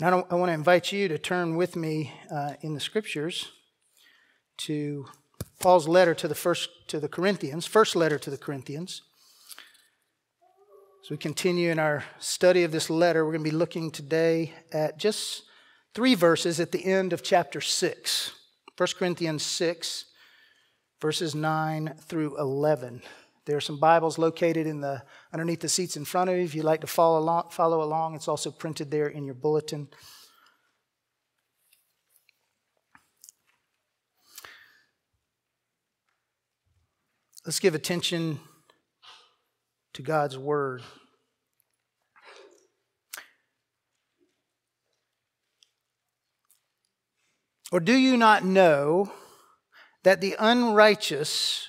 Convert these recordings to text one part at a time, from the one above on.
And I, I want to invite you to turn with me uh, in the scriptures to Paul's letter to the first to the Corinthians, first letter to the Corinthians. As we continue in our study of this letter, we're going to be looking today at just three verses at the end of chapter 6. 1 Corinthians 6, verses 9 through 11. There are some Bibles located in the underneath the seats in front of you. If you'd like to follow along, follow along, it's also printed there in your bulletin. Let's give attention to God's Word. Or do you not know that the unrighteous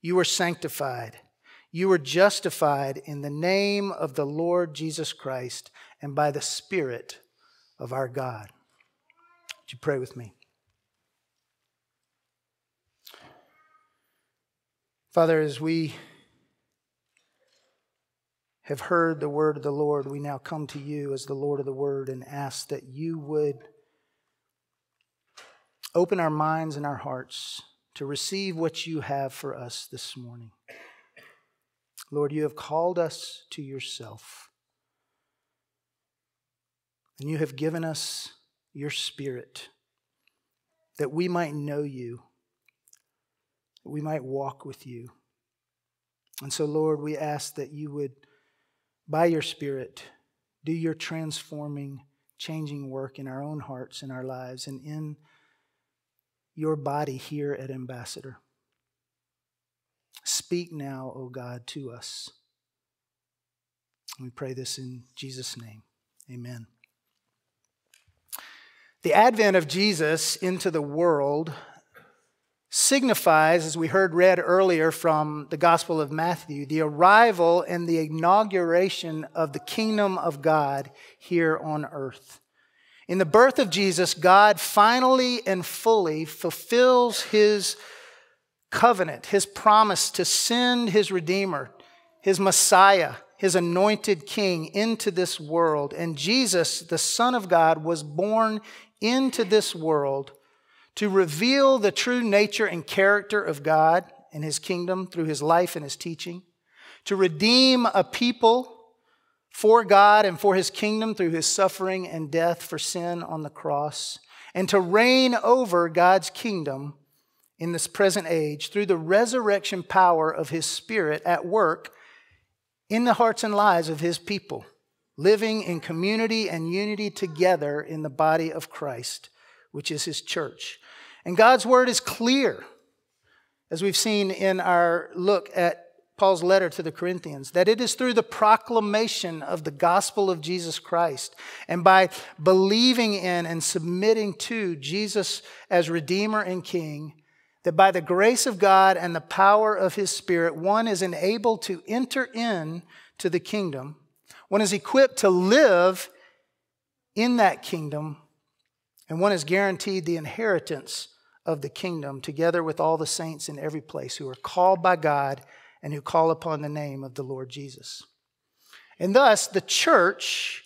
you were sanctified, you were justified in the name of the Lord Jesus Christ and by the Spirit of our God. Would you pray with me? Father, as we have heard the word of the Lord, we now come to you as the Lord of the word and ask that you would open our minds and our hearts to receive what you have for us this morning. Lord, you have called us to yourself, and you have given us your spirit that we might know you that we might walk with you. And so, Lord, we ask that you would, by your Spirit, do your transforming, changing work in our own hearts in our lives and in your body here at Ambassador. Speak now, O God, to us. We pray this in Jesus' name. Amen. The advent of Jesus into the world signifies, as we heard read earlier from the Gospel of Matthew, the arrival and the inauguration of the kingdom of God here on earth. In the birth of Jesus, God finally and fully fulfills his covenant, his promise to send his Redeemer, his Messiah, his anointed King into this world. And Jesus, the Son of God, was born into this world to reveal the true nature and character of God and his kingdom through his life and his teaching, to redeem a people for God and for his kingdom through his suffering and death for sin on the cross, and to reign over God's kingdom in this present age through the resurrection power of his spirit at work in the hearts and lives of his people, living in community and unity together in the body of Christ, which is his church. And God's word is clear, as we've seen in our look at Paul's letter to the Corinthians, that it is through the proclamation of the gospel of Jesus Christ and by believing in and submitting to Jesus as Redeemer and King that by the grace of God and the power of His Spirit, one is enabled to enter in to the kingdom. One is equipped to live in that kingdom, and one is guaranteed the inheritance of the kingdom together with all the saints in every place who are called by God and who call upon the name of the Lord Jesus. And thus, the church,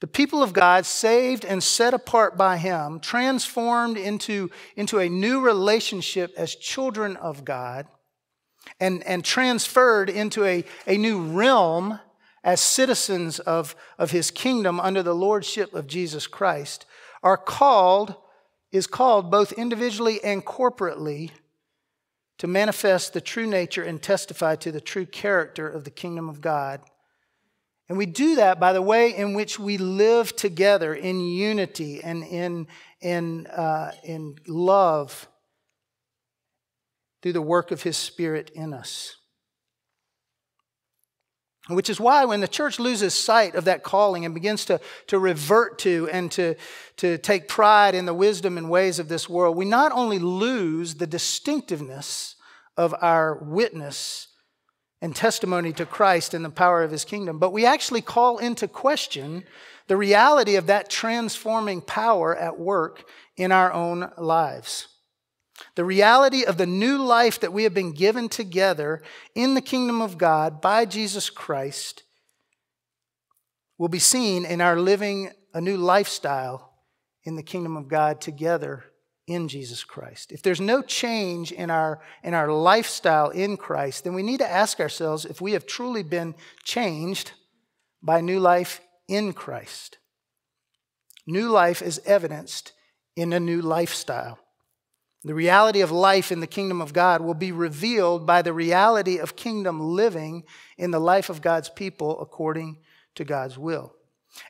the people of God, saved and set apart by Him, transformed into, into a new relationship as children of God, and, and transferred into a, a new realm as citizens of, of His kingdom under the lordship of Jesus Christ, are called is called both individually and corporately to manifest the true nature and testify to the true character of the kingdom of God. And we do that by the way in which we live together in unity and in, in, uh, in love through the work of His Spirit in us. Which is why when the church loses sight of that calling and begins to, to revert to and to, to take pride in the wisdom and ways of this world, we not only lose the distinctiveness of our witness and testimony to Christ and the power of his kingdom, but we actually call into question the reality of that transforming power at work in our own lives. The reality of the new life that we have been given together in the kingdom of God by Jesus Christ will be seen in our living a new lifestyle in the kingdom of God together in Jesus Christ. If there's no change in our, in our lifestyle in Christ, then we need to ask ourselves if we have truly been changed by new life in Christ. New life is evidenced in a new lifestyle. The reality of life in the kingdom of God will be revealed by the reality of kingdom living in the life of God's people according to God's will.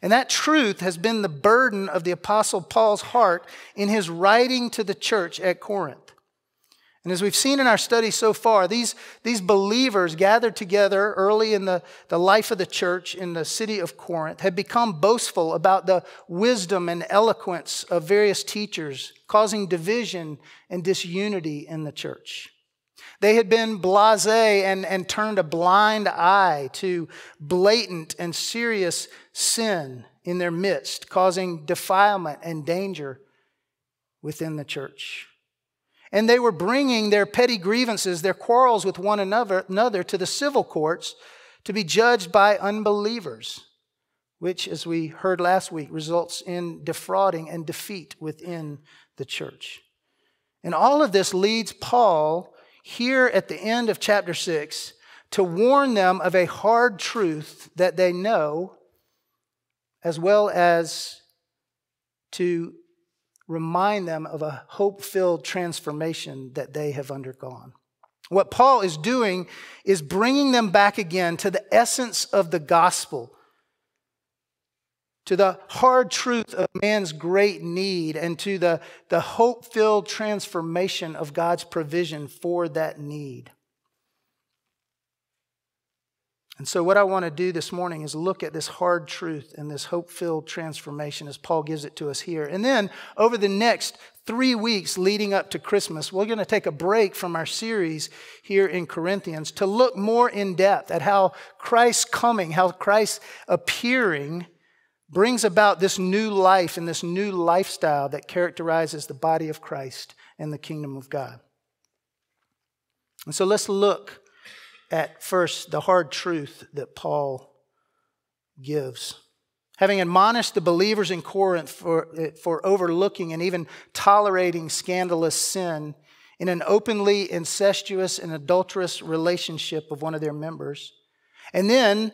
And that truth has been the burden of the Apostle Paul's heart in his writing to the church at Corinth. And as we've seen in our study so far, these, these believers gathered together early in the, the life of the church in the city of Corinth had become boastful about the wisdom and eloquence of various teachers, causing division and disunity in the church. They had been blase and, and turned a blind eye to blatant and serious sin in their midst, causing defilement and danger within the church. And they were bringing their petty grievances, their quarrels with one another, another to the civil courts to be judged by unbelievers, which, as we heard last week, results in defrauding and defeat within the church. And all of this leads Paul here at the end of chapter 6 to warn them of a hard truth that they know, as well as to remind them of a hope filled transformation that they have undergone. What Paul is doing is bringing them back again to the essence of the gospel, to the hard truth of man's great need, and to the, the hope filled transformation of God's provision for that need. And so, what I want to do this morning is look at this hard truth and this hope filled transformation as Paul gives it to us here. And then, over the next three weeks leading up to Christmas, we're going to take a break from our series here in Corinthians to look more in depth at how Christ's coming, how Christ's appearing brings about this new life and this new lifestyle that characterizes the body of Christ and the kingdom of God. And so, let's look at first the hard truth that Paul gives. Having admonished the believers in Corinth for, eh, for overlooking and even tolerating scandalous sin in an openly incestuous and adulterous relationship of one of their members, and then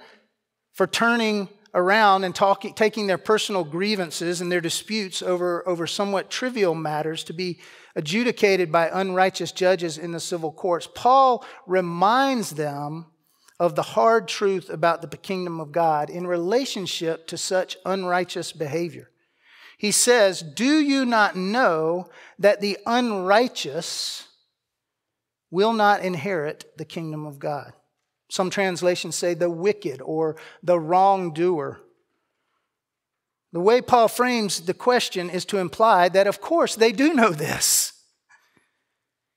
for turning around and talking, taking their personal grievances and their disputes over, over somewhat trivial matters to be adjudicated by unrighteous judges in the civil courts, Paul reminds them of the hard truth about the kingdom of God in relationship to such unrighteous behavior. He says, Do you not know that the unrighteous will not inherit the kingdom of God? Some translations say the wicked or the wrongdoer. The way Paul frames the question is to imply that, of course, they do know this.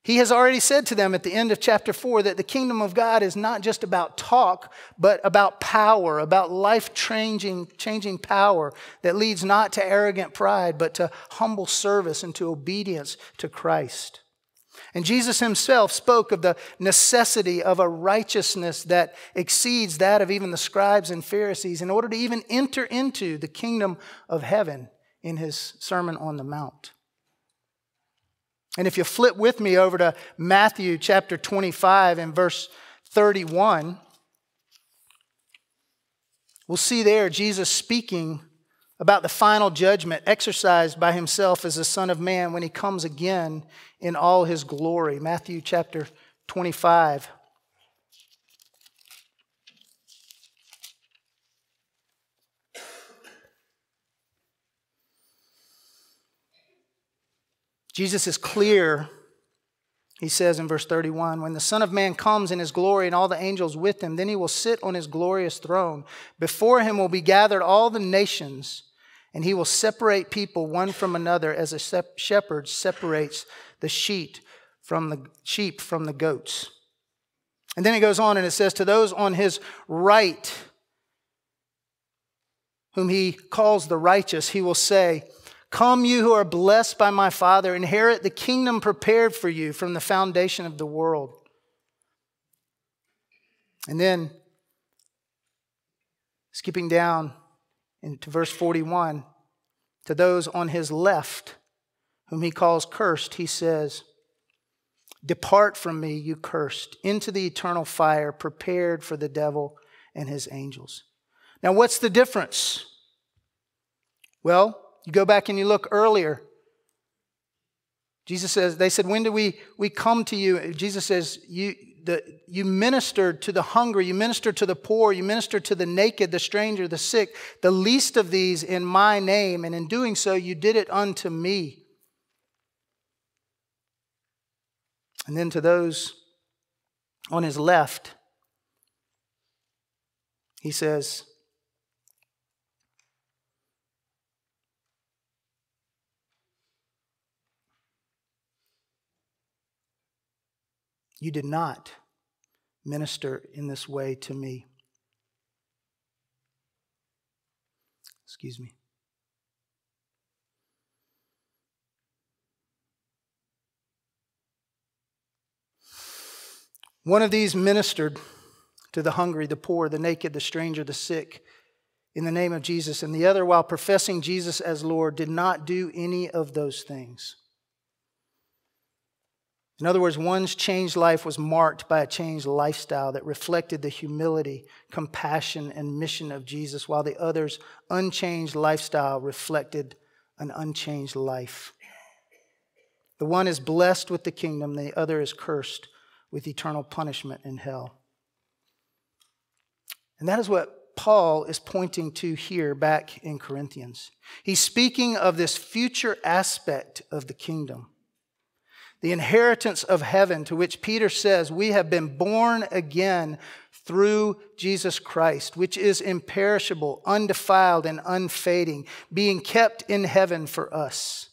He has already said to them at the end of chapter 4 that the kingdom of God is not just about talk, but about power, about life changing, changing power that leads not to arrogant pride, but to humble service and to obedience to Christ. And Jesus himself spoke of the necessity of a righteousness that exceeds that of even the scribes and Pharisees in order to even enter into the kingdom of heaven in his Sermon on the Mount. And if you flip with me over to Matthew chapter 25 and verse 31, we'll see there Jesus speaking about the final judgment exercised by himself as the Son of Man when he comes again in all his glory. Matthew chapter 25. Jesus is clear He says in verse 31 When the Son of Man comes in his glory and all the angels with him, then he will sit on his glorious throne. Before him will be gathered all the nations, and he will separate people one from another as a shepherd separates the sheep from the sheep from the goats. And then it goes on and it says, To those on his right, whom he calls the righteous, he will say, Come, you who are blessed by my Father, inherit the kingdom prepared for you from the foundation of the world. And then, skipping down into verse 41, to those on his left, whom he calls cursed, he says, Depart from me, you cursed, into the eternal fire prepared for the devil and his angels. Now, what's the difference? Well, you go back and you look earlier. Jesus says, they said, When do we, we come to you? Jesus says, you, the, you ministered to the hungry, you ministered to the poor, you ministered to the naked, the stranger, the sick, the least of these in my name, and in doing so, you did it unto me. And then to those on his left, he says, You did not minister in this way to me. Excuse me. One of these ministered to the hungry, the poor, the naked, the stranger, the sick in the name of Jesus, and the other, while professing Jesus as Lord, did not do any of those things. In other words, one's changed life was marked by a changed lifestyle that reflected the humility, compassion, and mission of Jesus, while the other's unchanged lifestyle reflected an unchanged life. The one is blessed with the kingdom, the other is cursed with eternal punishment in hell. And that is what Paul is pointing to here back in Corinthians. He's speaking of this future aspect of the kingdom the inheritance of heaven, to which Peter says, We have been born again through Jesus Christ, which is imperishable, undefiled, and unfading, being kept in heaven for us.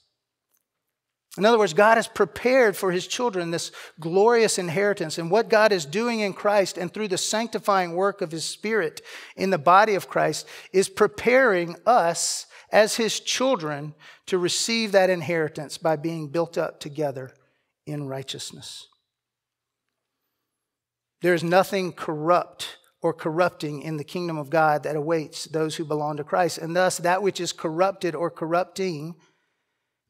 In other words, God has prepared for his children this glorious inheritance. And what God is doing in Christ and through the sanctifying work of his Spirit in the body of Christ is preparing us as his children to receive that inheritance by being built up together in righteousness. There is nothing corrupt or corrupting in the kingdom of God that awaits those who belong to Christ. And thus, that which is corrupted or corrupting,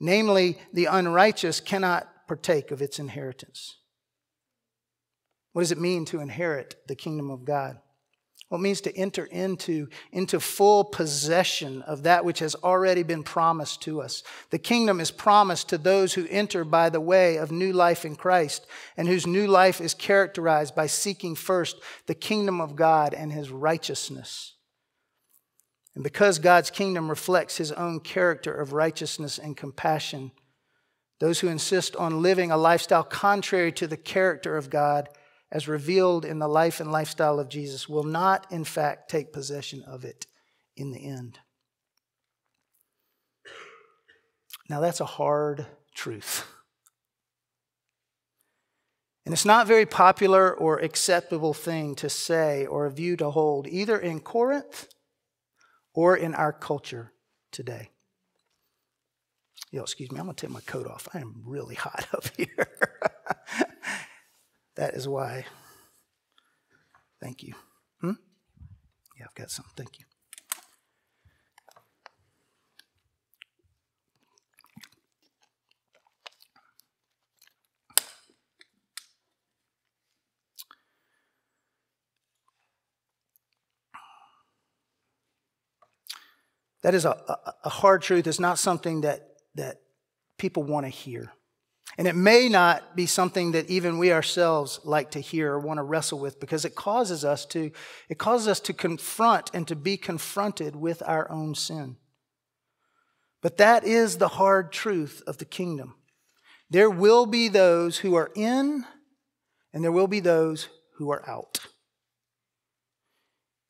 namely the unrighteous, cannot partake of its inheritance. What does it mean to inherit the kingdom of God? What means to enter into, into full possession of that which has already been promised to us. The kingdom is promised to those who enter by the way of new life in Christ and whose new life is characterized by seeking first the kingdom of God and his righteousness. And because God's kingdom reflects his own character of righteousness and compassion, those who insist on living a lifestyle contrary to the character of God as revealed in the life and lifestyle of Jesus, will not, in fact, take possession of it in the end. Now, that's a hard truth. And it's not very popular or acceptable thing to say or a view to hold, either in Corinth or in our culture today. Yo, excuse me, I'm to take my coat off. I am really hot up here. That is why. Thank you. Hmm? Yeah, I've got some. Thank you. That is a, a, a hard truth. It's not something that, that people want to hear. And it may not be something that even we ourselves like to hear or want to wrestle with because it causes us to it causes us to confront and to be confronted with our own sin. But that is the hard truth of the kingdom. There will be those who are in, and there will be those who are out.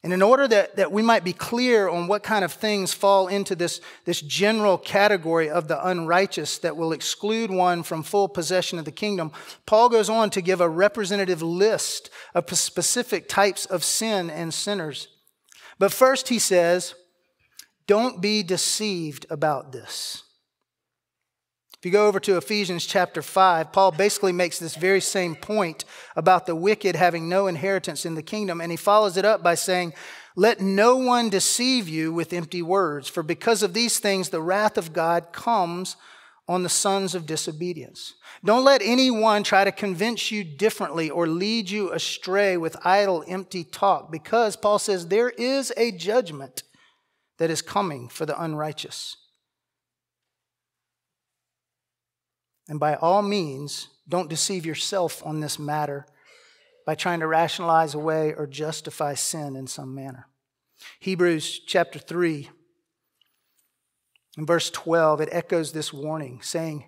And in order that, that we might be clear on what kind of things fall into this, this general category of the unrighteous that will exclude one from full possession of the kingdom, Paul goes on to give a representative list of specific types of sin and sinners. But first, he says, don't be deceived about this. You go over to Ephesians chapter 5, Paul basically makes this very same point about the wicked having no inheritance in the kingdom, and he follows it up by saying, Let no one deceive you with empty words, for because of these things the wrath of God comes on the sons of disobedience. Don't let anyone try to convince you differently or lead you astray with idle, empty talk, because Paul says there is a judgment that is coming for the unrighteous. And by all means, don't deceive yourself on this matter by trying to rationalize away or justify sin in some manner. Hebrews chapter 3, in verse 12, it echoes this warning, saying,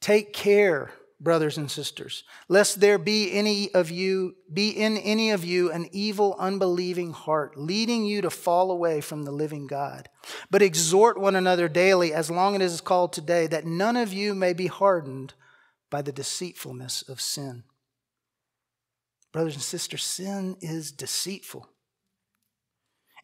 Take care brothers and sisters, lest there be any of you be in any of you an evil unbelieving heart leading you to fall away from the living God. But exhort one another daily as long as it is called today that none of you may be hardened by the deceitfulness of sin. Brothers and sisters, sin is deceitful.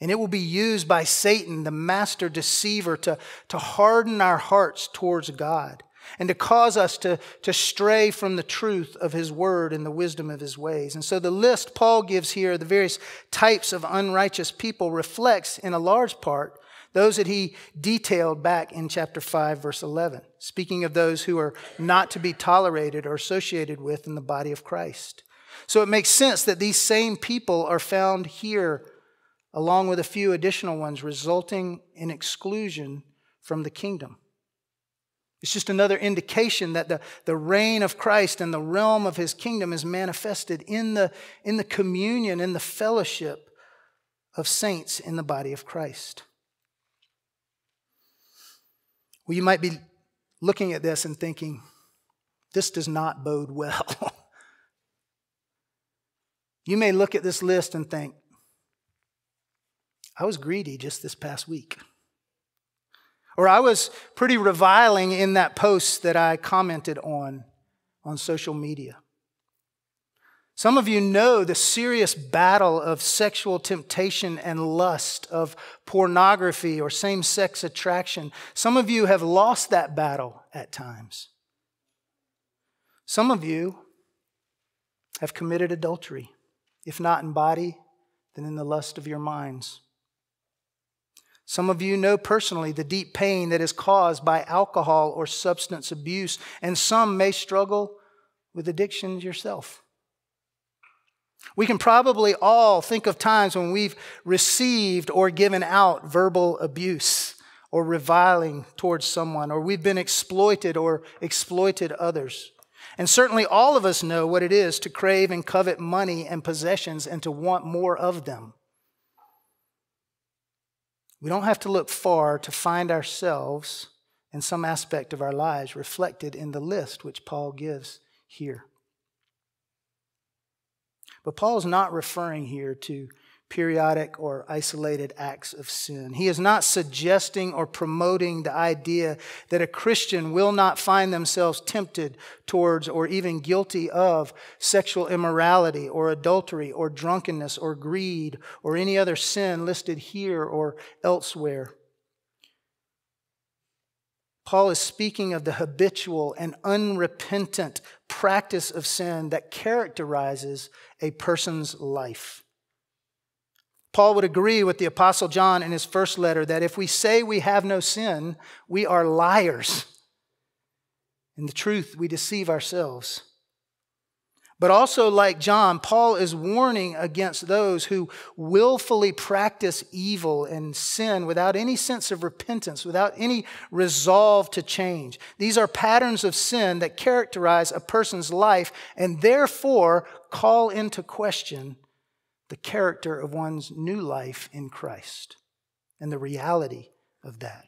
And it will be used by Satan, the master deceiver, to, to harden our hearts towards God and to cause us to, to stray from the truth of his word and the wisdom of his ways. And so the list Paul gives here, the various types of unrighteous people, reflects in a large part those that he detailed back in chapter 5, verse 11, speaking of those who are not to be tolerated or associated with in the body of Christ. So it makes sense that these same people are found here, along with a few additional ones, resulting in exclusion from the kingdom. It's just another indication that the, the reign of Christ and the realm of his kingdom is manifested in the, in the communion, in the fellowship of saints in the body of Christ. Well, you might be looking at this and thinking, this does not bode well. you may look at this list and think, I was greedy just this past week. Or I was pretty reviling in that post that I commented on on social media. Some of you know the serious battle of sexual temptation and lust, of pornography or same sex attraction. Some of you have lost that battle at times. Some of you have committed adultery, if not in body, then in the lust of your minds. Some of you know personally the deep pain that is caused by alcohol or substance abuse, and some may struggle with addictions yourself. We can probably all think of times when we've received or given out verbal abuse or reviling towards someone, or we've been exploited or exploited others. And certainly all of us know what it is to crave and covet money and possessions and to want more of them. We don't have to look far to find ourselves in some aspect of our lives reflected in the list which Paul gives here. But Paul's not referring here to periodic or isolated acts of sin. He is not suggesting or promoting the idea that a Christian will not find themselves tempted towards or even guilty of sexual immorality or adultery or drunkenness or greed or any other sin listed here or elsewhere. Paul is speaking of the habitual and unrepentant practice of sin that characterizes a person's life. Paul would agree with the Apostle John in his first letter that if we say we have no sin, we are liars. In the truth, we deceive ourselves. But also, like John, Paul is warning against those who willfully practice evil and sin without any sense of repentance, without any resolve to change. These are patterns of sin that characterize a person's life and therefore call into question the character of one's new life in Christ and the reality of that.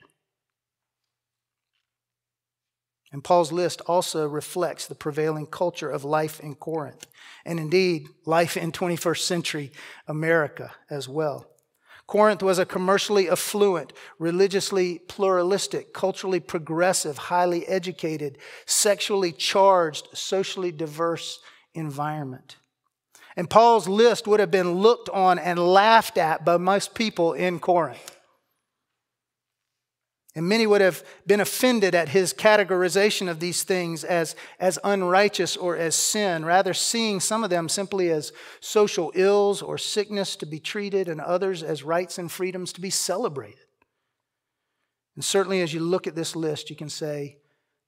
And Paul's list also reflects the prevailing culture of life in Corinth, and indeed, life in 21st century America as well. Corinth was a commercially affluent, religiously pluralistic, culturally progressive, highly educated, sexually charged, socially diverse environment. And Paul's list would have been looked on and laughed at by most people in Corinth. And many would have been offended at his categorization of these things as, as unrighteous or as sin, rather, seeing some of them simply as social ills or sickness to be treated, and others as rights and freedoms to be celebrated. And certainly, as you look at this list, you can say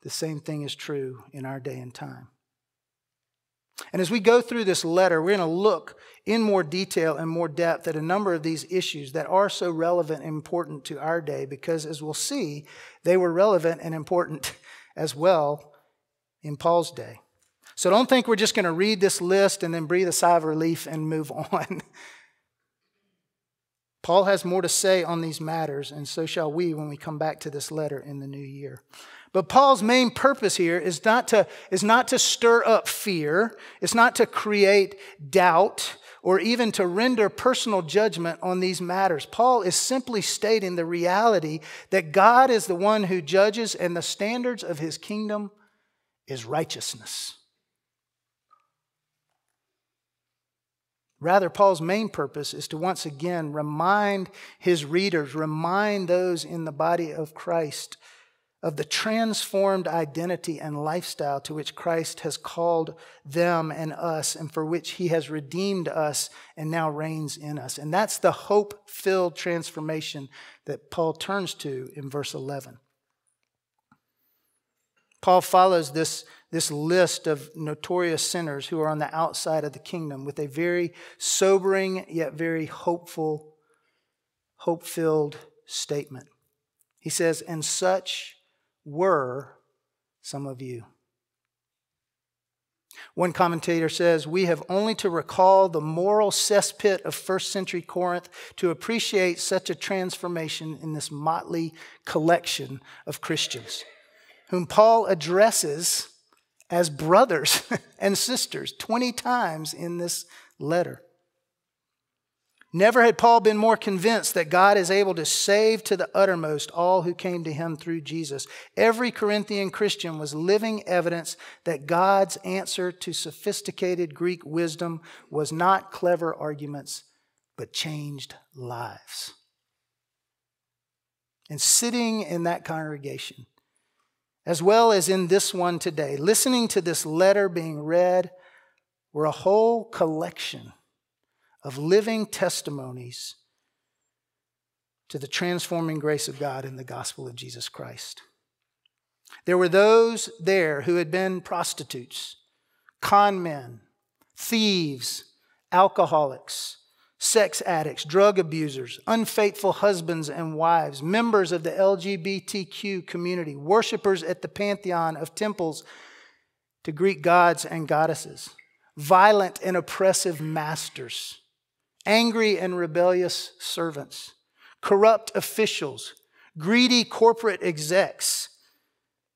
the same thing is true in our day and time. And as we go through this letter, we're going to look in more detail and more depth at a number of these issues that are so relevant and important to our day because, as we'll see, they were relevant and important as well in Paul's day. So don't think we're just going to read this list and then breathe a sigh of relief and move on. Paul has more to say on these matters, and so shall we when we come back to this letter in the new year. But Paul's main purpose here is not to, is not to stir up fear, it's not to create doubt, or even to render personal judgment on these matters. Paul is simply stating the reality that God is the one who judges, and the standards of his kingdom is righteousness. Rather, Paul's main purpose is to once again remind his readers, remind those in the body of Christ of the transformed identity and lifestyle to which Christ has called them and us, and for which he has redeemed us and now reigns in us. And that's the hope filled transformation that Paul turns to in verse 11. Paul follows this, this list of notorious sinners who are on the outside of the kingdom with a very sobering yet very hopeful, hope filled statement. He says, And such were some of you. One commentator says, We have only to recall the moral cesspit of first century Corinth to appreciate such a transformation in this motley collection of Christians, whom Paul addresses as brothers and sisters 20 times in this letter. Never had Paul been more convinced that God is able to save to the uttermost all who came to him through Jesus. Every Corinthian Christian was living evidence that God's answer to sophisticated Greek wisdom was not clever arguments, but changed lives. And sitting in that congregation, as well as in this one today, listening to this letter being read, were a whole collection of living testimonies to the transforming grace of God in the gospel of Jesus Christ. There were those there who had been prostitutes, con men, thieves, alcoholics, sex addicts, drug abusers, unfaithful husbands and wives, members of the LGBTQ community, worshipers at the pantheon of temples to Greek gods and goddesses, violent and oppressive masters angry and rebellious servants, corrupt officials, greedy corporate execs,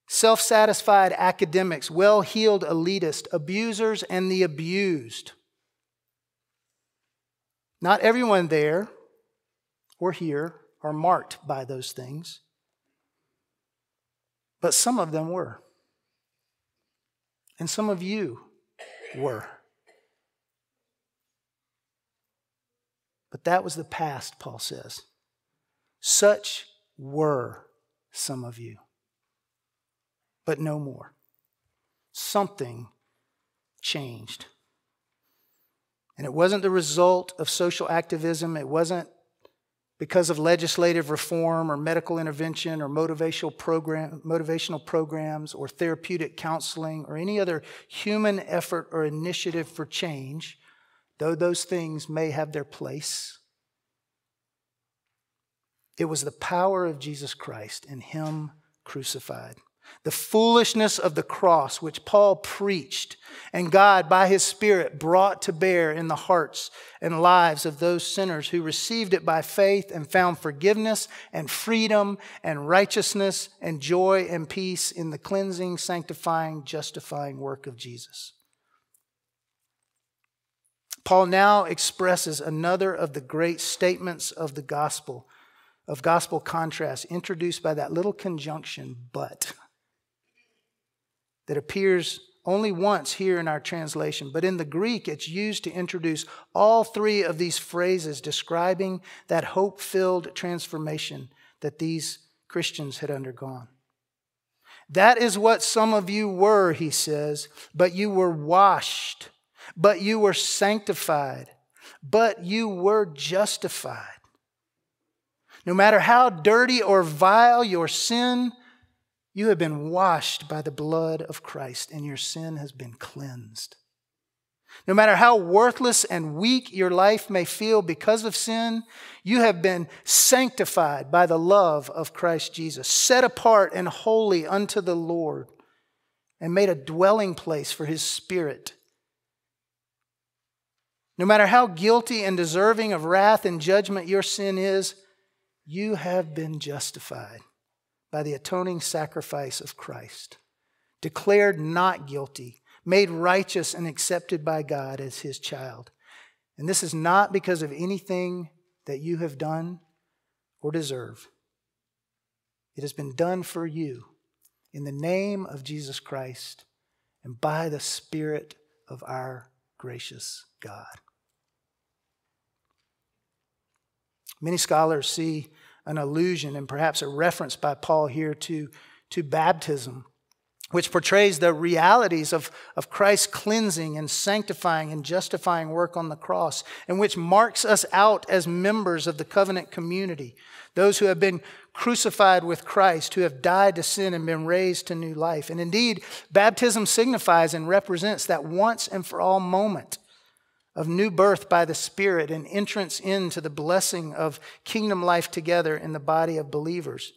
self satisfied academics, well heeled elitists, abusers, and the abused. Not everyone there or here are marked by those things, but some of them were. And some of you were. But that was the past, Paul says. Such were some of you, but no more. Something changed. And it wasn't the result of social activism, it wasn't because of legislative reform or medical intervention or motivational, program, motivational programs or therapeutic counseling or any other human effort or initiative for change. Though those things may have their place, it was the power of Jesus Christ and Him crucified. the foolishness of the cross, which Paul preached, and God, by his Spirit, brought to bear in the hearts and lives of those sinners who received it by faith and found forgiveness and freedom and righteousness and joy and peace in the cleansing, sanctifying, justifying work of Jesus. Paul now expresses another of the great statements of the gospel, of gospel contrast, introduced by that little conjunction, but that appears only once here in our translation, but in the Greek, it's used to introduce all three of these phrases describing that hope filled transformation that these Christians had undergone. That is what some of you were, he says, but you were washed, but you were sanctified, but you were justified. No matter how dirty or vile your sin, you have been washed by the blood of Christ, and your sin has been cleansed. No matter how worthless and weak your life may feel because of sin, you have been sanctified by the love of Christ Jesus, set apart and holy unto the Lord, and made a dwelling place for his Spirit. No matter how guilty and deserving of wrath and judgment your sin is, you have been justified by the atoning sacrifice of Christ, declared not guilty, made righteous and accepted by God as his child. And this is not because of anything that you have done or deserve. It has been done for you in the name of Jesus Christ and by the Spirit of our gracious God. Many scholars see an allusion and perhaps a reference by Paul here to, to baptism, which portrays the realities of, of Christ's cleansing and sanctifying and justifying work on the cross, and which marks us out as members of the covenant community, those who have been crucified with Christ, who have died to sin and been raised to new life. And indeed, baptism signifies and represents that once and for all moment of new birth by the Spirit and entrance into the blessing of kingdom life together in the body of believers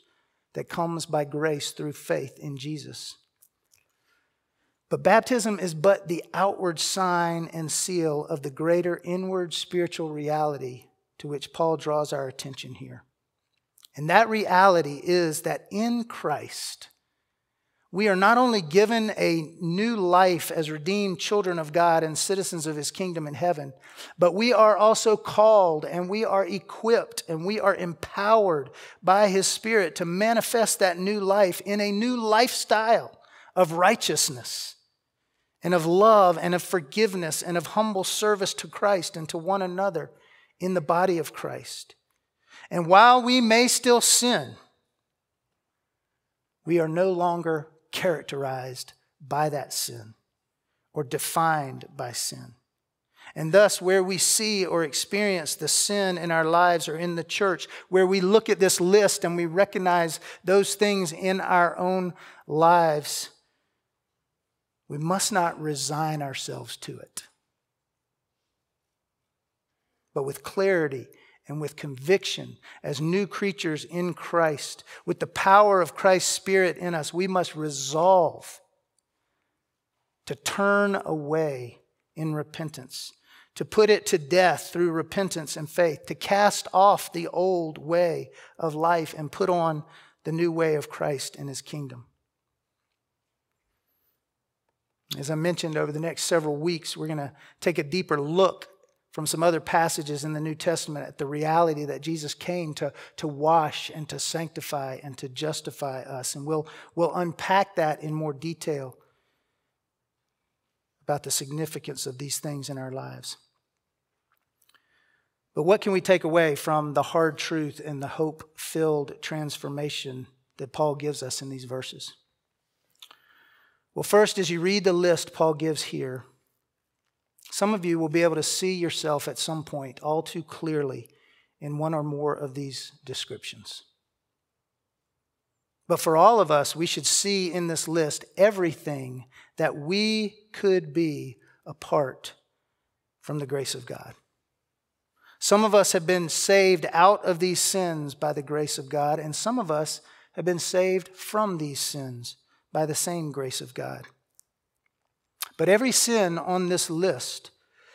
that comes by grace through faith in Jesus. But baptism is but the outward sign and seal of the greater inward spiritual reality to which Paul draws our attention here. And that reality is that in Christ, we are not only given a new life as redeemed children of God and citizens of his kingdom in heaven, but we are also called and we are equipped and we are empowered by his spirit to manifest that new life in a new lifestyle of righteousness and of love and of forgiveness and of humble service to Christ and to one another in the body of Christ. And while we may still sin, we are no longer characterized by that sin or defined by sin. And thus, where we see or experience the sin in our lives or in the church, where we look at this list and we recognize those things in our own lives, we must not resign ourselves to it. But with clarity and with conviction as new creatures in Christ, with the power of Christ's Spirit in us, we must resolve to turn away in repentance, to put it to death through repentance and faith, to cast off the old way of life and put on the new way of Christ and his kingdom. As I mentioned, over the next several weeks, we're going to take a deeper look from some other passages in the New Testament at the reality that Jesus came to, to wash and to sanctify and to justify us. And we'll, we'll unpack that in more detail about the significance of these things in our lives. But what can we take away from the hard truth and the hope filled transformation that Paul gives us in these verses? Well, first, as you read the list Paul gives here, some of you will be able to see yourself at some point all too clearly in one or more of these descriptions. But for all of us, we should see in this list everything that we could be apart from the grace of God. Some of us have been saved out of these sins by the grace of God, and some of us have been saved from these sins by the same grace of God. But every sin on this list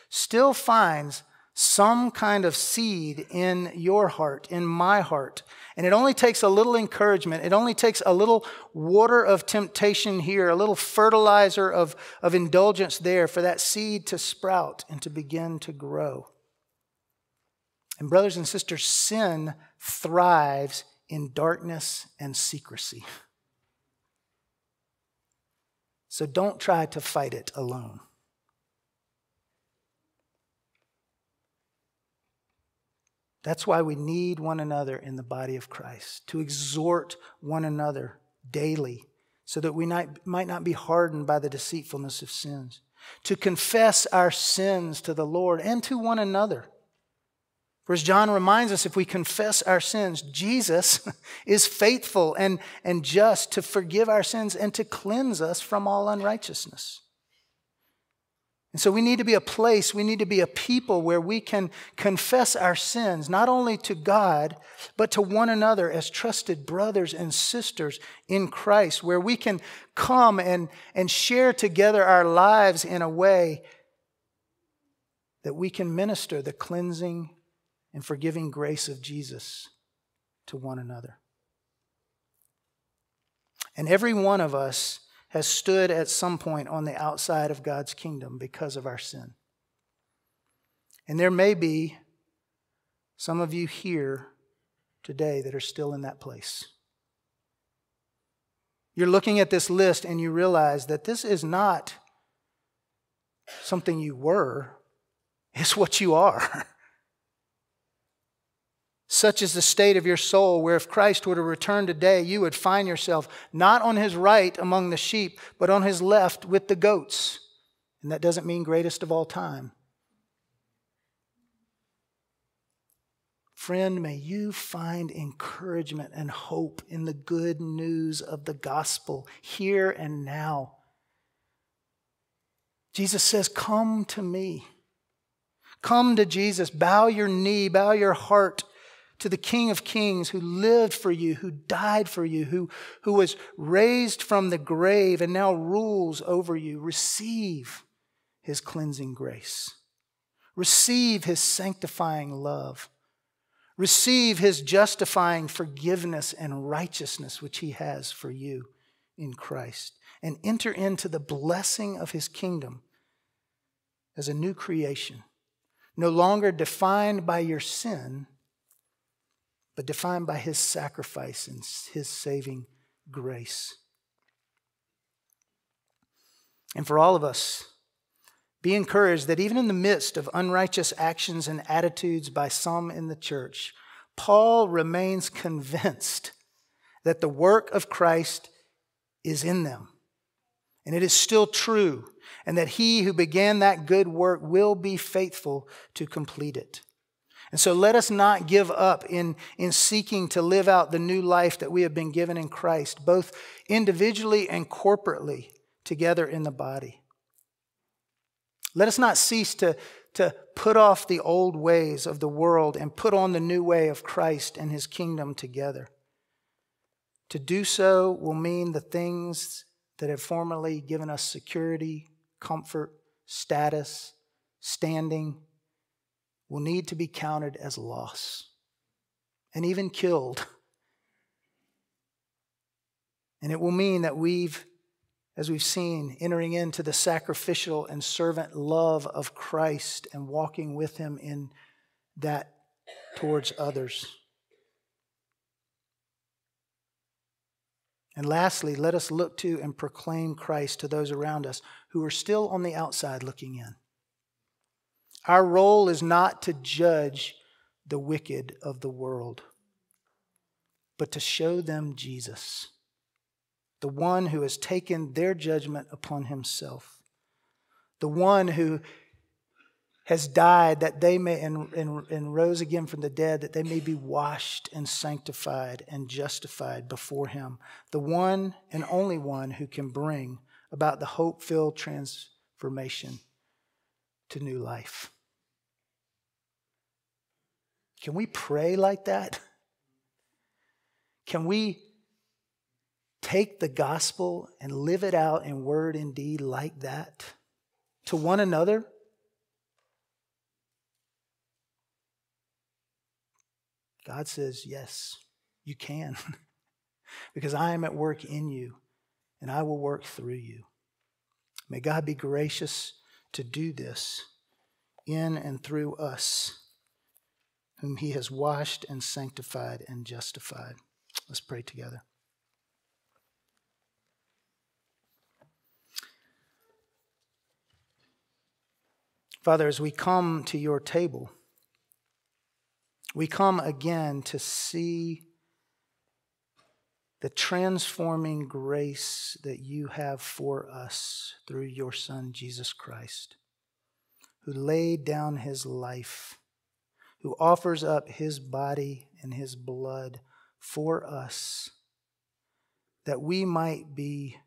still finds some kind of seed in your heart, in my heart. And it only takes a little encouragement. It only takes a little water of temptation here, a little fertilizer of, of indulgence there for that seed to sprout and to begin to grow. And, brothers and sisters, sin thrives in darkness and secrecy. So don't try to fight it alone. That's why we need one another in the body of Christ, to exhort one another daily so that we might, might not be hardened by the deceitfulness of sins, to confess our sins to the Lord and to one another. For as John reminds us, if we confess our sins, Jesus is faithful and, and just to forgive our sins and to cleanse us from all unrighteousness. And so we need to be a place, we need to be a people where we can confess our sins, not only to God, but to one another as trusted brothers and sisters in Christ, where we can come and, and share together our lives in a way that we can minister the cleansing and forgiving grace of Jesus to one another. And every one of us has stood at some point on the outside of God's kingdom because of our sin. And there may be some of you here today that are still in that place. You're looking at this list and you realize that this is not something you were, it's what you are. Such is the state of your soul, where if Christ were to return today, you would find yourself not on his right among the sheep, but on his left with the goats. And that doesn't mean greatest of all time. Friend, may you find encouragement and hope in the good news of the gospel here and now. Jesus says, Come to me. Come to Jesus. Bow your knee, bow your heart to the King of Kings who lived for you, who died for you, who, who was raised from the grave and now rules over you. Receive his cleansing grace. Receive his sanctifying love. Receive his justifying forgiveness and righteousness, which he has for you in Christ. And enter into the blessing of his kingdom as a new creation, no longer defined by your sin but defined by his sacrifice and his saving grace. And for all of us, be encouraged that even in the midst of unrighteous actions and attitudes by some in the church, Paul remains convinced that the work of Christ is in them. And it is still true, and that he who began that good work will be faithful to complete it. And so let us not give up in, in seeking to live out the new life that we have been given in Christ, both individually and corporately together in the body. Let us not cease to, to put off the old ways of the world and put on the new way of Christ and his kingdom together. To do so will mean the things that have formerly given us security, comfort, status, standing, will need to be counted as loss and even killed. And it will mean that we've, as we've seen, entering into the sacrificial and servant love of Christ and walking with Him in that towards others. And lastly, let us look to and proclaim Christ to those around us who are still on the outside looking in. Our role is not to judge the wicked of the world, but to show them Jesus, the one who has taken their judgment upon himself, the one who has died that they may and, and, and, rose again from the dead that they may be washed and sanctified and justified before him the one and only one who can bring about the hope-filled transformation to new life. Can we pray like that? Can we take the gospel and live it out in word and deed like that to one another? God says, Yes, you can, because I am at work in you and I will work through you. May God be gracious to do this in and through us, whom He has washed and sanctified and justified. Let's pray together. Father, as we come to your table, we come again to see the transforming grace that you have for us through your Son, Jesus Christ, who laid down his life, who offers up his body and his blood for us, that we might be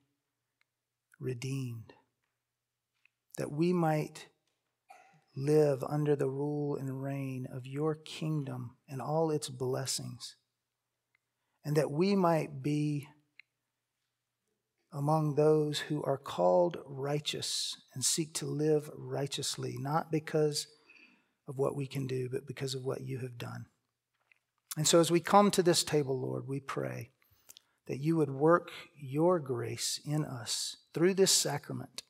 redeemed, that we might live under the rule and reign of your kingdom and all its blessings, and that we might be among those who are called righteous and seek to live righteously, not because of what we can do, but because of what you have done. And so, as we come to this table, Lord, we pray that you would work your grace in us through this sacrament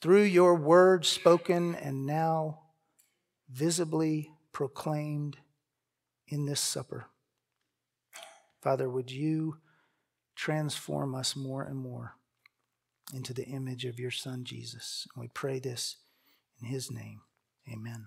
through your word spoken and now visibly proclaimed in this supper. Father, would you transform us more and more into the image of your Son, Jesus? And we pray this in his name. Amen.